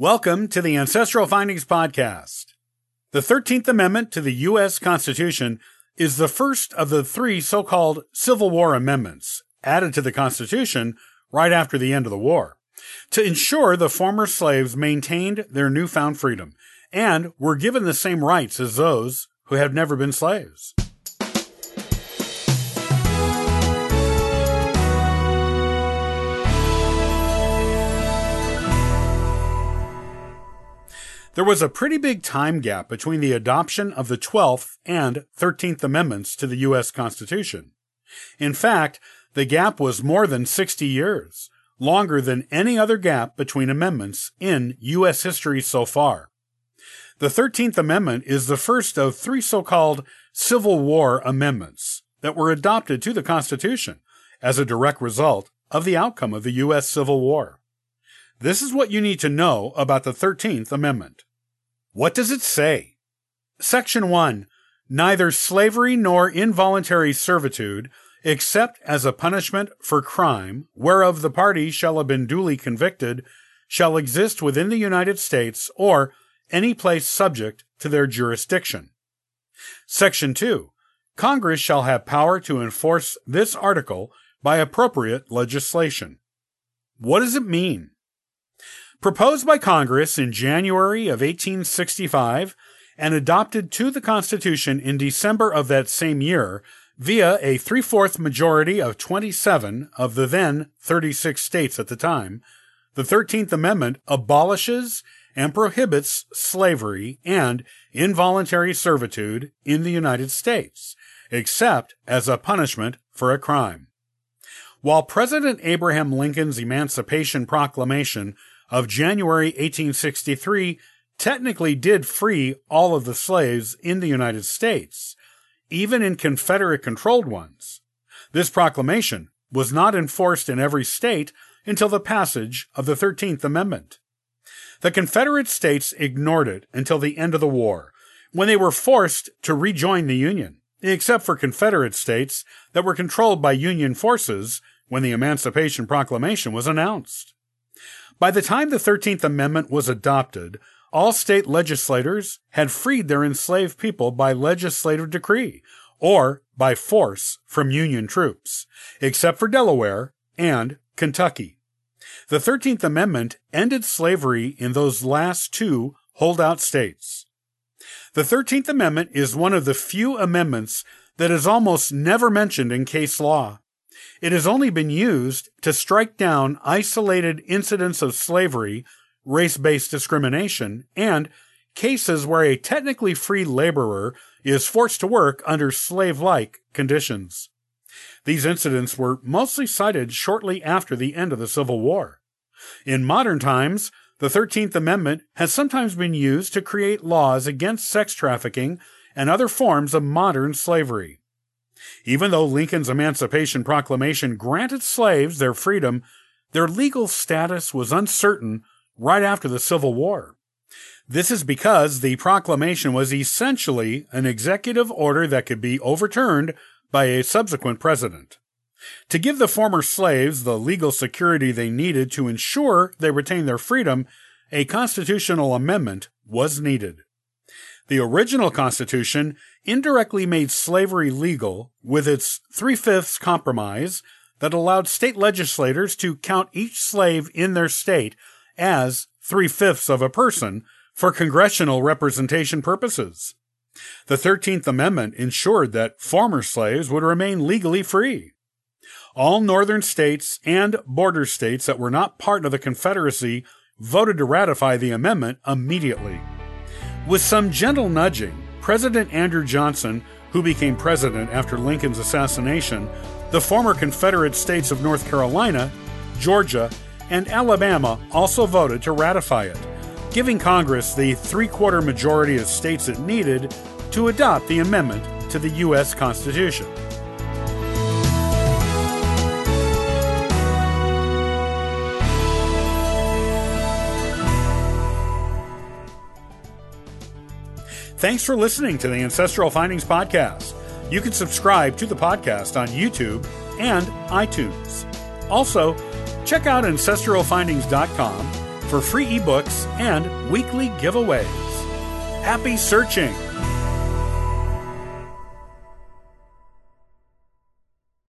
Welcome to the Ancestral Findings Podcast. The 13th Amendment to the U.S. Constitution is the first of the three so called Civil War amendments added to the Constitution right after the end of the war to ensure the former slaves maintained their newfound freedom and were given the same rights as those who had never been slaves. There was a pretty big time gap between the adoption of the 12th and 13th Amendments to the U.S. Constitution. In fact, the gap was more than 60 years, longer than any other gap between amendments in U.S. history so far. The 13th Amendment is the first of three so called Civil War amendments that were adopted to the Constitution as a direct result of the outcome of the U.S. Civil War. This is what you need to know about the 13th Amendment. What does it say? Section 1. Neither slavery nor involuntary servitude, except as a punishment for crime, whereof the party shall have been duly convicted, shall exist within the United States or any place subject to their jurisdiction. Section 2. Congress shall have power to enforce this article by appropriate legislation. What does it mean? Proposed by Congress in January of 1865 and adopted to the Constitution in December of that same year via a three fourth majority of 27 of the then 36 states at the time, the 13th Amendment abolishes and prohibits slavery and involuntary servitude in the United States, except as a punishment for a crime. While President Abraham Lincoln's Emancipation Proclamation of January 1863 technically did free all of the slaves in the United States, even in Confederate controlled ones. This proclamation was not enforced in every state until the passage of the 13th Amendment. The Confederate states ignored it until the end of the war, when they were forced to rejoin the Union, except for Confederate states that were controlled by Union forces when the Emancipation Proclamation was announced. By the time the 13th Amendment was adopted, all state legislators had freed their enslaved people by legislative decree or by force from Union troops, except for Delaware and Kentucky. The 13th Amendment ended slavery in those last two holdout states. The 13th Amendment is one of the few amendments that is almost never mentioned in case law. It has only been used to strike down isolated incidents of slavery, race based discrimination, and cases where a technically free laborer is forced to work under slave like conditions. These incidents were mostly cited shortly after the end of the Civil War. In modern times, the 13th Amendment has sometimes been used to create laws against sex trafficking and other forms of modern slavery. Even though Lincoln's Emancipation Proclamation granted slaves their freedom, their legal status was uncertain right after the Civil War. This is because the proclamation was essentially an executive order that could be overturned by a subsequent president. To give the former slaves the legal security they needed to ensure they retained their freedom, a constitutional amendment was needed. The original Constitution indirectly made slavery legal with its three fifths compromise that allowed state legislators to count each slave in their state as three fifths of a person for congressional representation purposes. The 13th Amendment ensured that former slaves would remain legally free. All northern states and border states that were not part of the Confederacy voted to ratify the amendment immediately. With some gentle nudging, President Andrew Johnson, who became president after Lincoln's assassination, the former Confederate states of North Carolina, Georgia, and Alabama also voted to ratify it, giving Congress the three quarter majority of states it needed to adopt the amendment to the U.S. Constitution. Thanks for listening to the Ancestral Findings Podcast. You can subscribe to the podcast on YouTube and iTunes. Also, check out ancestralfindings.com for free ebooks and weekly giveaways. Happy searching!